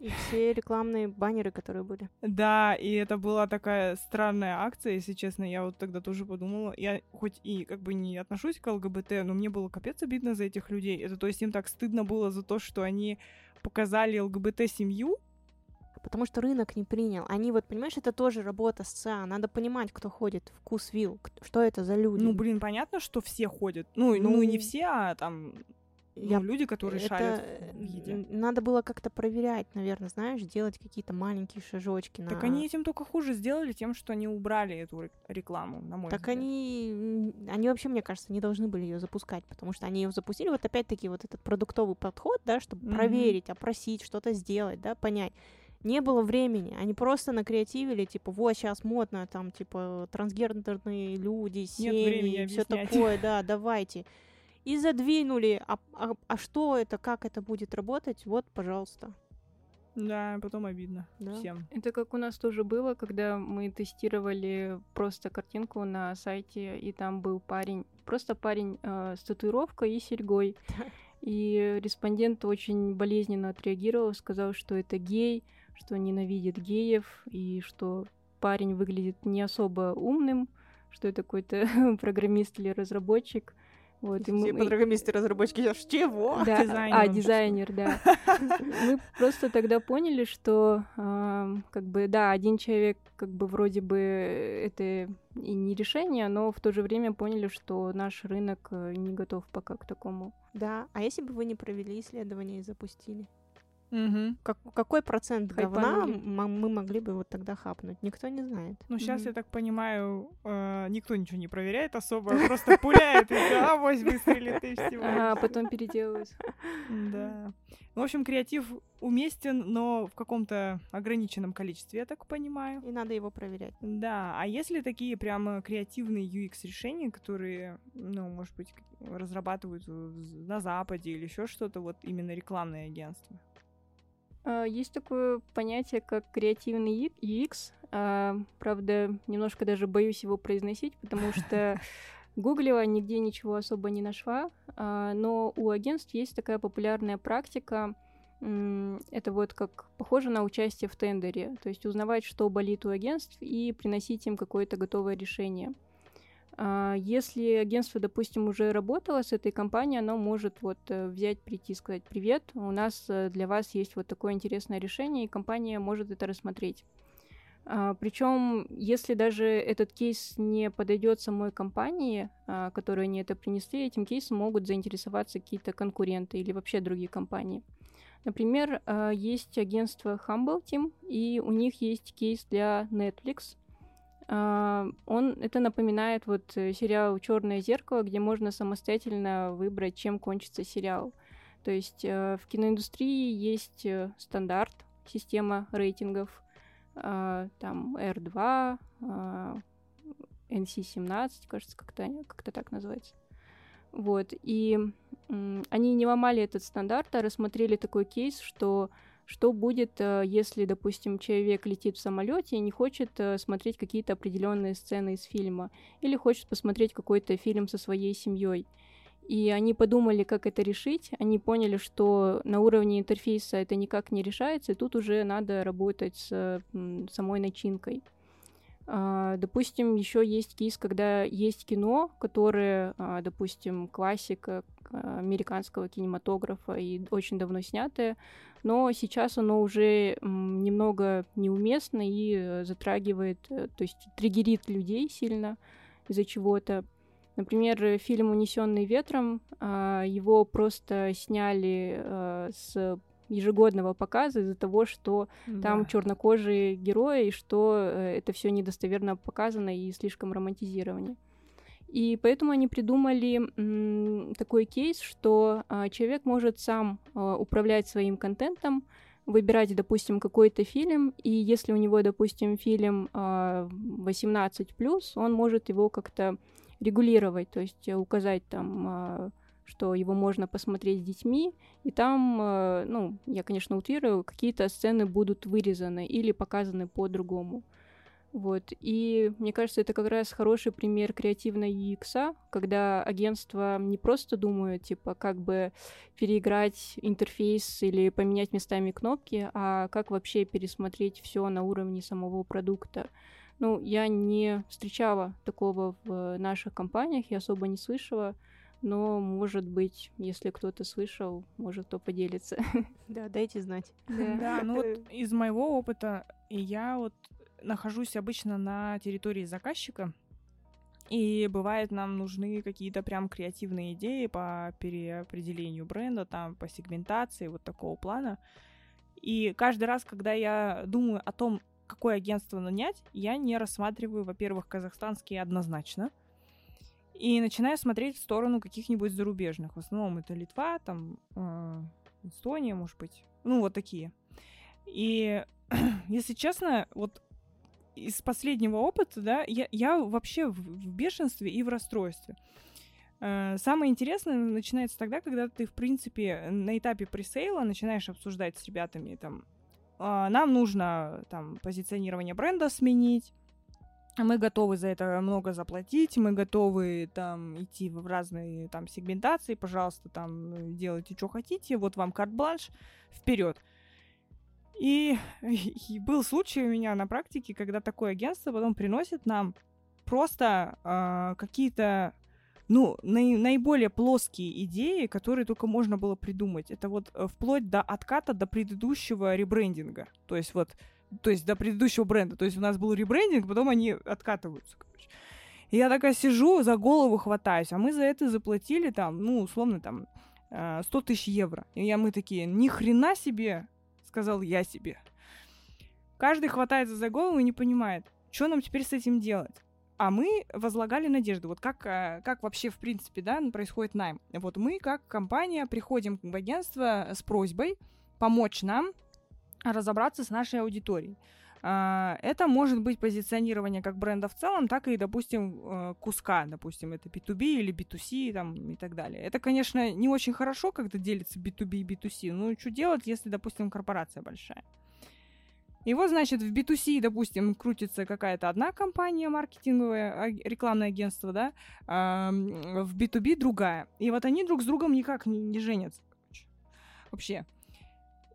И все рекламные баннеры, которые были. Да, и это была такая странная акция, если честно. Я вот тогда тоже подумала. Я хоть и как бы не отношусь к ЛГБТ, но мне было капец обидно за этих людей. Это то есть им так стыдно было за то, что они показали ЛГБТ-семью, Потому что рынок не принял. Они вот, понимаешь, это тоже работа с ЦА. Надо понимать, кто ходит в Вкусвилл, к- что это за люди. Ну, блин, понятно, что все ходят. Ну, ну, Ну, не все, а там ну, Я- люди, которые шарят это в еде. надо было как-то проверять, наверное, знаешь, делать какие-то маленькие шажочки. Так на- они этим только хуже сделали тем, что они убрали эту ре- рекламу, на мой Так взгляд. они, м, они вообще, мне кажется, не должны были ее запускать, потому что они ее запустили. Вот опять-таки вот этот продуктовый подход, да, чтобы Мгм. проверить, опросить, что-то сделать, да, понять. Не было времени, они просто накреативили, типа, вот сейчас модно, там, типа, трансгендерные люди, семьи, все такое, да, давайте. И задвинули, а, а- а что это, как это будет работать, вот, пожалуйста. Да, потом обидно Да. всем. Это как у нас тоже было, когда мы тестировали просто картинку на сайте, и там был парень, просто парень э, с татуировкой и серьгой. И респондент очень болезненно отреагировал, сказал, что это гей, что ненавидит геев, и что парень выглядит не особо умным, что это какой-то программист или разработчик. Вот, и мы- программисты, разработчики, аж чего? да, Дизайнер а, он дизайнер, да. Мы просто тогда поняли, что ам, как бы да, один человек как бы вроде бы это и не решение, но в то же время поняли, что наш рынок э, не готов пока к такому. Да, а если бы вы не провели исследование и запустили? Мгм. Как- какой процент говна мы могли бы вот тогда хапнуть? Никто не знает. Ну, сейчас, Мгм. я так понимаю, э, никто ничего не проверяет особо, просто пуляет, и всё, авось выстрелит, и всего. А потом переделывают. Да. В общем, креатив уместен, но в каком-то ограниченном количестве, я так понимаю. И надо его проверять. Да, а если такие прямо креативные UX-решения, которые, ну, может быть, разрабатывают на Западе или еще что-то, вот именно рекламное агентство? А, Есть такое понятие, как креативный UX. А, Правда, немножко даже боюсь его произносить, потому что гуглила, нигде ничего особо не нашла. А, Но у агентств есть такая популярная практика. Это вот как похоже на участие в тендере. То есть узнавать, что болит у агентств, и приносить им какое-то готовое решение. А, Если агентство, допустим, уже работало с этой компанией, оно может вот э, взять, прийти и сказать, привет, у нас э, для вас есть вот такое интересное решение, и компания может это рассмотреть. Причем, если даже этот кейс не подойдет самой компании, а, которой они это принесли, этим кейсом могут заинтересоваться какие-то конкуренты или вообще другие компании. Например, а, есть агентство Humble Team, и у них есть кейс для Netflix. А, Он это напоминает вот э, сериал Черное зеркало, где можно самостоятельно выбрать, чем кончится сериал. То есть э, в киноиндустрии есть э, стандарт, система рейтингов, а, там R2, а, NC17, кажется, как-то как так называется. Вот, и они не ломали этот стандарт, а рассмотрели такой кейс, что что будет, э, если, допустим, человек летит в самолете и не хочет э, смотреть какие-то определенные сцены из фильма, или хочет посмотреть какой-то фильм со своей семьей. И они подумали, как это решить. Они поняли, что на уровне интерфейса это никак не решается, и тут уже надо работать с самой начинкой. А, Допустим, еще есть кейс, когда есть кино, которое, а, допустим, классика а, американского кинематографа и очень давно снятое, но сейчас оно уже немного неуместно и э, затрагивает, э, то есть триггерит людей сильно из-за чего-то. Например, фильм «Унесенный ветром», а, его просто сняли э, с ежегодного показа из-за того, что там Да. чернокожие герои, и что это все недостоверно показано и слишком романтизировано. И поэтому они придумали м, такой кейс, что а, человек может сам а, управлять своим контентом, выбирать, допустим, какой-то фильм, и если у него, допустим, фильм а, 18+, он может его как-то регулировать, то есть указать там, а, что его можно посмотреть с детьми, и там, э, ну, я, конечно, утрирую, какие-то сцены будут вырезаны или показаны по-другому. Вот. И мне кажется, это как раз хороший пример креативной UX, когда агентства не просто думают, типа, как бы переиграть интерфейс или поменять местами кнопки, а как вообще пересмотреть все на уровне самого продукта. Ну, я не встречала такого в наших компаниях, я особо не слышала, но, может быть, если кто-то слышал, может, кто поделится. Да, дайте знать. Да, ну вот из моего опыта я вот нахожусь обычно на территории заказчика, и бывает нам нужны какие-то прям креативные идеи по переопределению бренда, там, по сегментации, вот такого плана. И каждый раз, когда я думаю о том, какое агентство нанять, я не рассматриваю, во-первых, казахстанские однозначно, и начинаю смотреть в сторону каких-нибудь зарубежных. В основном это Литва, там, э, Эстония, может быть. Ну, вот такие. И, если честно, вот из последнего опыта, да, я, я вообще в, в бешенстве и в расстройстве. Э, Самое интересное начинается тогда, когда ты, в принципе, на этапе пресейла начинаешь обсуждать с ребятами, там, «А, нам нужно, там, позиционирование бренда сменить, мы готовы за это много заплатить, мы готовы там идти в разные там сегментации, пожалуйста, там делайте, что хотите, вот вам карт-бланш, вперед. И, и был случай у меня на практике, когда такое агентство потом приносит нам просто а, какие-то ну, наи- наиболее плоские идеи, которые только можно было придумать. Это вот э, вплоть до отката до предыдущего ребрендинга. То есть вот, то есть до предыдущего бренда. То есть у нас был ребрендинг, потом они откатываются, короче. И я такая сижу, за голову хватаюсь, а мы за это заплатили там, ну, условно, там, э, 100 тысяч евро. И я, мы такие, ни хрена себе, сказал я себе. Каждый хватается за голову и не понимает, что нам теперь с этим делать. А мы возлагали надежду. Вот как, э, как вообще, в принципе, да, происходит найм. Вот мы, как компания, приходим в агентство с просьбой помочь нам разобраться с нашей аудиторией. А, это может быть позиционирование как бренда в целом, так и, допустим, э, куска, допустим, это B2B или B2C там, и так далее. Это, конечно, не очень хорошо, когда делится B2B и B2C, но что делать, если, допустим, корпорация большая? И вот, значит, в B2C, допустим, крутится какая-то одна компания маркетинговая, рекламное агентство, да, а в B2B другая. И вот они друг с другом никак не, не женятся. Вообще.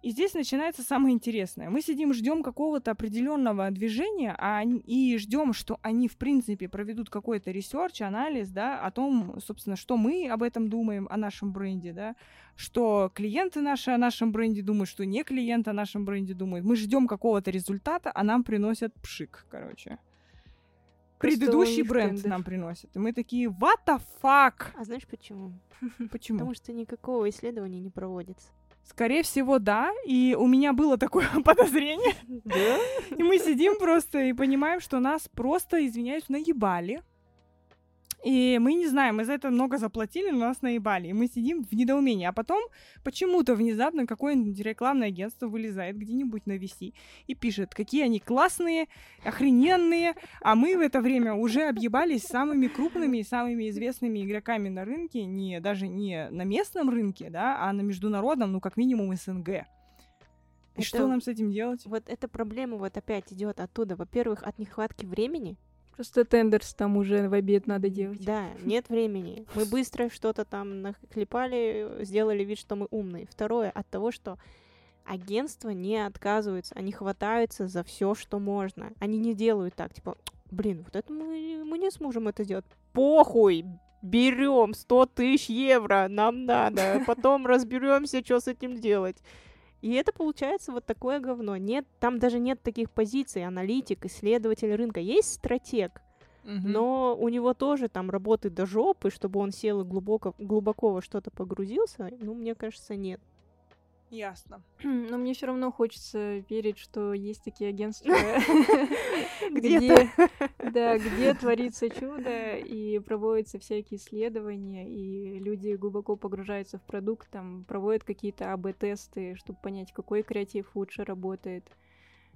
И здесь начинается самое интересное. Мы сидим, ждем какого-то определенного движения, а они, и ждем, что они, в принципе, проведут какой-то research, анализ, да, о том, собственно, что мы об этом думаем, о нашем бренде, да, что клиенты наши о нашем бренде думают, что не клиенты о нашем бренде думают. Мы ждем какого-то результата, а нам приносят пшик, короче. Предыдущий бренд трендов. нам приносит. И мы такие, what the fuck? А знаешь почему? Почему? Потому что никакого исследования не проводится. Скорее всего, да. И у меня было такое подозрение. Да? И мы сидим просто и понимаем, что нас просто, извиняюсь, наебали. И мы не знаем, мы за это много заплатили, но нас наебали. И мы сидим в недоумении. А потом почему-то внезапно какое-нибудь рекламное агентство вылезает где-нибудь на VC и пишет, какие они классные, охрененные. А мы в это время уже объебались самыми крупными и самыми известными игроками на рынке, не, даже не на местном рынке, да, а на международном, ну, как минимум СНГ. И это, что нам с этим делать? Вот эта проблема вот опять идет оттуда. Во-первых, от нехватки времени, Просто тендерс там уже в обед надо делать. Да, нет времени. Мы быстро что-то там наклепали, сделали вид, что мы умные. Второе, от того, что агентства не отказываются, они хватаются за все, что можно. Они не делают так, типа, блин, вот это мы, мы не сможем это сделать. Похуй, берем 100 тысяч евро, нам надо, потом разберемся, что с этим делать. И это получается вот такое говно. Нет, там даже нет таких позиций, аналитик, исследователь рынка. Есть стратег, угу. но у него тоже там работы до жопы, чтобы он сел и глубоко, глубоко во что-то погрузился. Ну, мне кажется, нет. Ясно. Но мне все равно хочется верить, что есть такие агентства, где, да, где творится чудо и проводятся всякие исследования, и люди глубоко погружаются в продукт, там проводят какие-то АБ-тесты, чтобы понять, какой креатив лучше работает.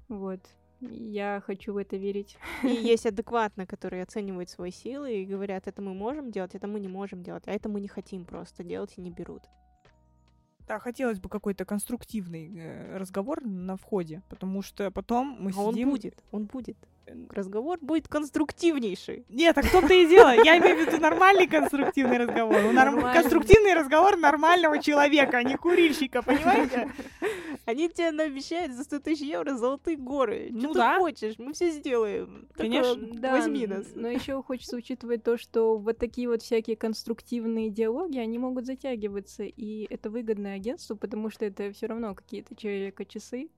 Вот. Я хочу в это верить. И есть адекватно, которые оценивают свои силы и говорят, это мы можем делать, это мы не можем делать, а это мы не хотим просто делать и не берут. Да, хотелось бы какой-то конструктивный э, разговор на входе, потому что потом мы а сидим... он будет, он будет. Разговор будет конструктивнейший. Нет, а кто-то и дело. Я имею в виду нормальный конструктивный разговор. Норм... Конструктивный разговор нормального человека, а не курильщика, понимаете? Они тебе обещают за 100 тысяч евро золотые горы. Ну, что да. ты хочешь? Мы все сделаем. Конечно. Так, да, возьми нас. Но еще хочется учитывать то, что вот такие вот всякие конструктивные диалоги, они могут затягиваться, и это выгодное агентству, потому что это все равно какие-то человека-часы.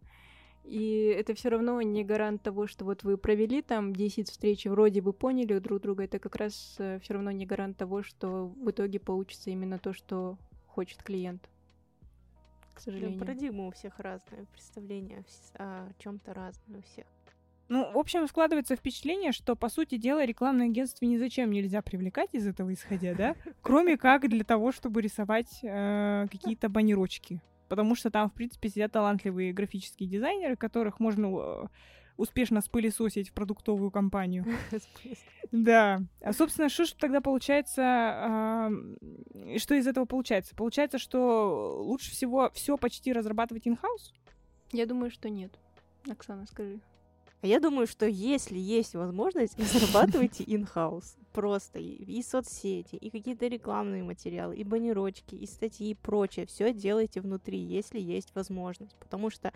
И это все равно не гарант того, что вот вы провели там 10 встреч, вроде бы поняли друг друга, это как раз э, все равно не гарант того, что в итоге получится именно то, что хочет клиент к сожалению. Ну, парадигма у всех разная, представление о чем-то разное у всех. Ну, в общем, складывается впечатление, что, по сути дела, рекламное агентство ни зачем нельзя привлекать из этого исходя, да? Кроме как для того, чтобы рисовать э, какие-то баннерочки. Потому что там, в принципе, сидят талантливые графические дизайнеры, которых можно э, успешно спылесосить в продуктовую компанию. Да. А, собственно, что же тогда получается, что из этого получается? Получается, что лучше всего все почти разрабатывать in-house? Я думаю, что нет. Оксана, скажи. А я думаю, что если есть возможность, разрабатывайте in-house. Просто и, и соцсети, и какие-то рекламные материалы, и баннерочки, и статьи, и прочее. Все делайте внутри, если есть возможность. Потому что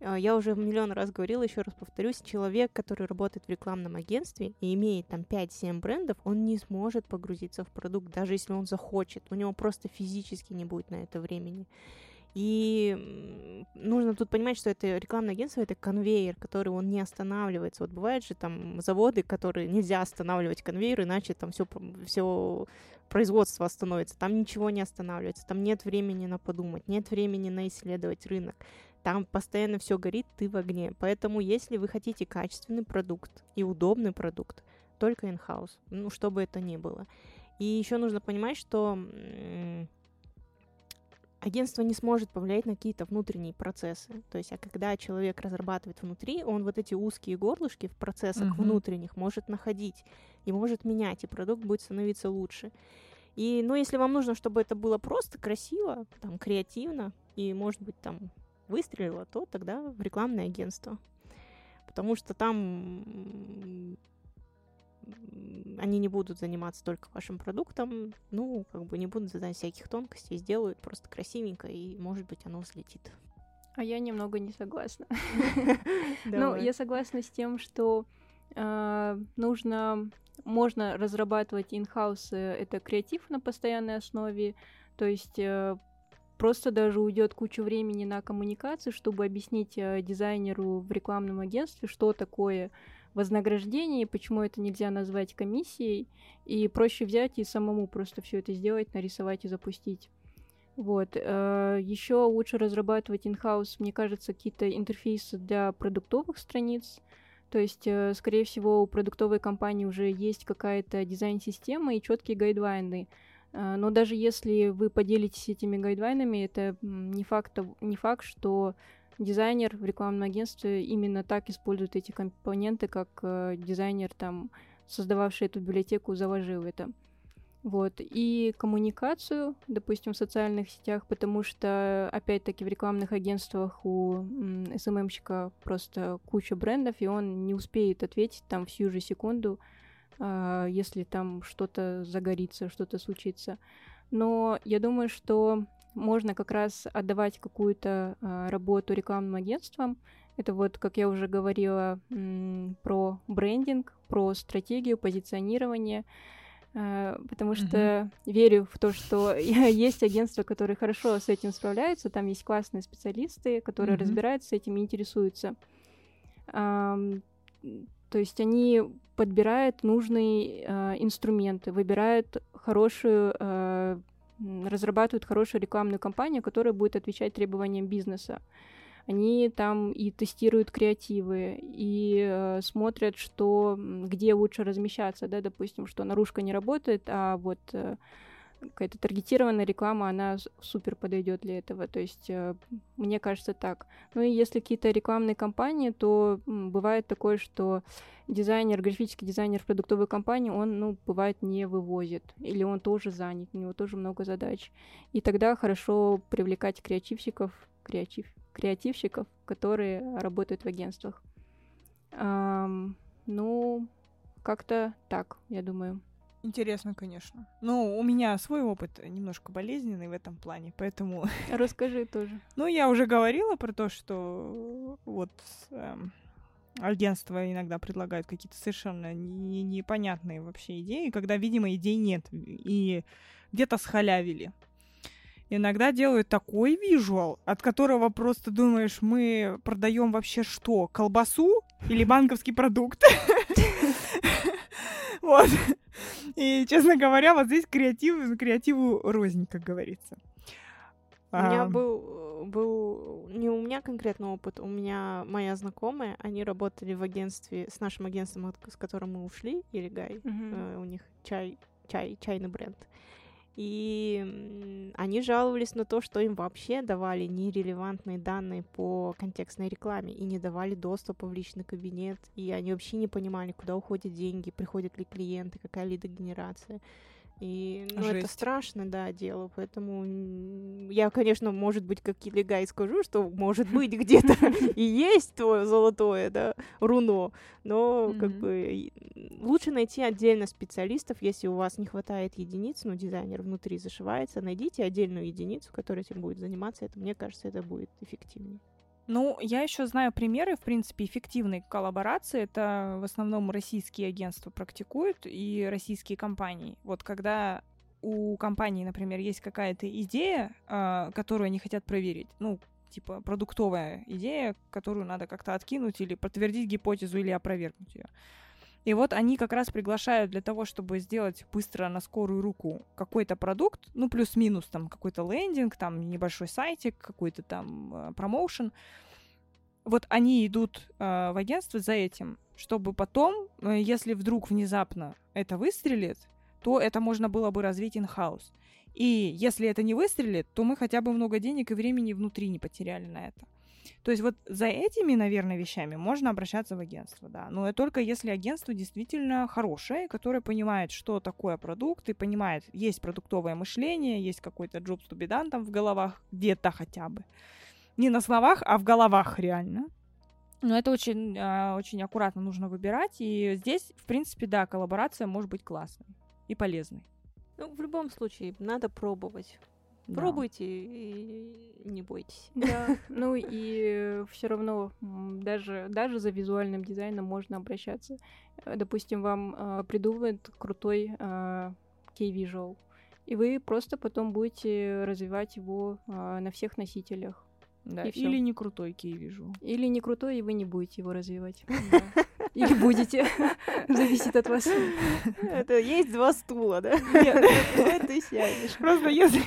а, я уже миллион раз говорила, еще раз повторюсь, человек, который работает в рекламном агентстве и имеет там 5-7 брендов, он не сможет погрузиться в продукт, даже если он захочет. У него просто физически не будет на это времени. И нужно тут понимать, что это рекламное агентство, это конвейер, который он не останавливается. Вот бывают же там заводы, которые нельзя останавливать конвейер, иначе там все, все производство остановится. Там ничего не останавливается, там нет времени на подумать, нет времени на исследовать рынок там постоянно все горит, ты в огне. Поэтому, если вы хотите качественный продукт и удобный продукт, только in-house, ну, чтобы это ни было. И еще нужно понимать, что агентство не сможет повлиять на какие-то внутренние процессы. То есть, а когда человек разрабатывает внутри, он вот эти узкие горлышки в процессах uh-huh. внутренних может находить и может менять, и продукт будет становиться лучше. И, ну, если вам нужно, чтобы это было просто красиво, там, креативно, и, может быть, там, выстрелило, то тогда в рекламное агентство. Потому что там они не будут заниматься только вашим продуктом, ну, как бы не будут задать всяких тонкостей, сделают просто красивенько, и, может быть, оно взлетит. А я немного не согласна. Ну, я согласна с тем, что а, нужно, можно разрабатывать in-house э, это креатив на постоянной основе, то есть э, просто даже уйдет куча времени на коммуникацию, чтобы объяснить э, дизайнеру в рекламном агентстве, что такое вознаграждение, почему это нельзя назвать комиссией, и проще взять и самому просто все это сделать, нарисовать и запустить. Вот. Э, Еще лучше разрабатывать in-house, мне кажется, какие-то интерфейсы для продуктовых страниц. То есть, э, скорее всего, у продуктовой компании уже есть какая-то дизайн-система и четкие гайдлайны. Э, но даже если вы поделитесь этими гайдлайнами, это не факт, не факт, что дизайнер в рекламном агентстве именно так использует эти компоненты, как э, дизайнер, там, создававший эту библиотеку, заложил это. Вот. И коммуникацию, допустим, в социальных сетях, потому что, опять-таки, в рекламных агентствах у СММщика просто куча брендов, и он не успеет ответить там всю же секунду, э, если там что-то загорится, что-то случится. Но я думаю, что можно как раз отдавать какую-то э, работу рекламным агентствам. Это вот, как я уже говорила, про брендинг, про стратегию, позиционирование, э, потому что mm-hmm. верю в то, что есть агентства, которые хорошо с этим справляются, там есть классные специалисты, которые mm-hmm. разбираются с этим и интересуются. Э, то есть они подбирают нужные э, инструменты, выбирают хорошую э, разрабатывают хорошую рекламную кампанию, которая будет отвечать требованиям бизнеса. Они там и тестируют креативы, и э, смотрят, что, где лучше размещаться, да, допустим, что наружка не работает, а вот э, какая-то таргетированная реклама, она супер подойдет для этого. То есть, э, мне кажется, так. Ну и если какие-то рекламные кампании, то бывает такое, что дизайнер, графический дизайнер в продуктовой компании, он, ну, бывает, не вывозит. Или он тоже занят, у него тоже много задач. И тогда хорошо привлекать креативщиков, креатив, креативщиков, которые работают в агентствах. Эм, ну, как-то так, я думаю. Интересно, конечно. Ну, у меня свой опыт немножко болезненный в этом плане, поэтому... Расскажи тоже. Ну, я уже говорила про то, что вот эм, агентства иногда предлагают какие-то совершенно не непонятные вообще идеи, когда, видимо, идей нет, и где-то схалявили. Иногда делают такой визуал, от которого просто думаешь, мы продаем вообще что, колбасу или банковский продукт? Вот. И, честно говоря, вот здесь креатив, креативу рознь, как говорится. У меня был, был не у меня конкретно опыт, у меня моя знакомая, они работали в агентстве, с нашим агентством, с которым мы ушли, Иригай, mm-hmm. э, у них чай, чай, чайный бренд. И они жаловались на то, что им вообще давали нерелевантные данные по контекстной рекламе и не давали доступа в личный кабинет, и они вообще не понимали, куда уходят деньги, приходят ли клиенты, какая лидогенерация. И ну, это страшно, да, дело. Поэтому я, конечно, может быть, как Илигай скажу, что может быть где-то и есть твое золотое, да, руно, но как бы лучше найти отдельно специалистов, если у вас не хватает единиц, ну, дизайнер внутри зашивается, найдите отдельную единицу, которая этим будет заниматься. Это, мне кажется, это будет эффективнее. Ну, я еще знаю примеры, в принципе, эффективной коллаборации. Это в основном российские агентства практикуют и российские компании. Вот когда у компании, например, есть какая-то идея, э, которую они хотят проверить, ну, типа продуктовая идея, которую надо как-то откинуть или подтвердить гипотезу или опровергнуть ее. И вот они как раз приглашают для того, чтобы сделать быстро на скорую руку какой-то продукт, ну, плюс-минус там какой-то лендинг, там небольшой сайтик, какой-то там э, промоушен. Вот они идут э, в агентство за этим, чтобы потом, э, если вдруг внезапно это выстрелит, то это можно было бы развить in-house. И если это не выстрелит, то мы хотя бы много денег и времени внутри не потеряли на это. То есть вот за этими, наверное, вещами можно обращаться в агентство, да. Но только если агентство действительно хорошее, которое понимает, что такое продукт, и понимает, есть продуктовое мышление, есть какой-то be done там в головах, где-то хотя бы. Не на словах, а в головах реально. Но это очень, э, очень аккуратно нужно выбирать. И здесь, в принципе, да, коллаборация может быть классной и полезной. Ну, в любом случае, надо пробовать. Да. Пробуйте и не бойтесь. Да, ну и все равно даже, даже за визуальным дизайном можно обращаться. Э, Допустим, вам э, придумают крутой э, key-visual, и вы просто потом будете развивать его э, на всех носителях. Да, И. Или не крутой кей вижу. Или не крутой, и вы не будете его развивать. Или будете. Зависит от вас. Это есть два стула, да? Нет. Ты сядешь. Просто если...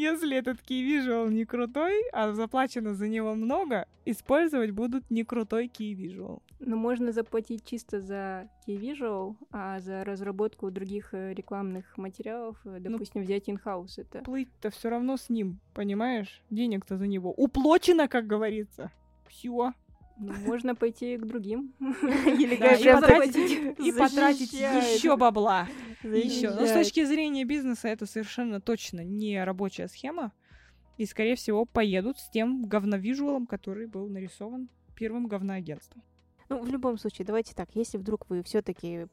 Если этот key не крутой, а заплачено за него много, использовать будут не крутой key visual. Но можно заплатить чисто за key visual, а за разработку других э, рекламных материалов, э, допустим, взять in-house это. Плыть-то все равно с ним, понимаешь? Денег-то за него. Уплочено, как говорится. Все. Ну, можно пойти к другим. Или Да, и потратить, и потратить защищает. еще бабла. Еще. Но с Защищает. точки зрения бизнеса это совершенно точно не рабочая схема. И, скорее всего, поедут с тем говновижуалом, который был нарисован первым говноагентством. Ну, в любом случае, давайте так, если вдруг вы все-таки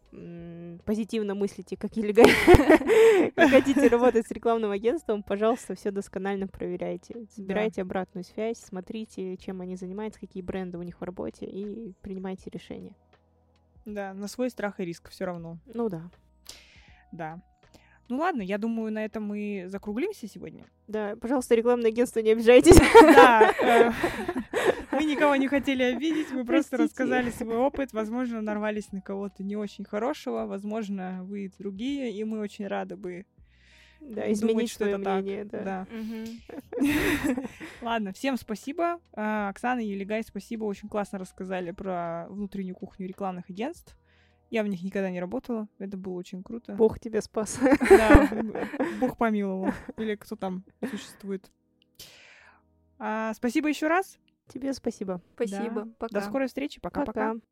позитивно мыслите, как Ильга, и хотите работать с рекламным агентством, пожалуйста, все досконально проверяйте. Собирайте обратную связь, смотрите, чем они занимаются, какие бренды у них в работе, и принимайте решения. Да, на свой страх и риск все равно. Ну да. Да. Ну ладно, я думаю, на этом мы закруглимся сегодня. Да, пожалуйста, рекламное агентство, не обижайтесь. Да, э, мы никого не хотели обидеть, мы просто рассказали свой опыт. Возможно, нарвались на кого-то не очень хорошего, возможно, вы другие, и мы очень рады бы. Да, Думать, изменить что свое это так. мнение, да. Да. Ладно, всем спасибо. А, Оксана и Елигай, спасибо. Очень классно рассказали про внутреннюю кухню рекламных агентств. Я в них никогда не работала. Это было очень круто. Бог тебя спас. Да, Бог помиловал. Или кто там существует. А, спасибо еще раз. Тебе спасибо. Спасибо. Да. Пока. До скорой встречи. Пока-пока. Пока.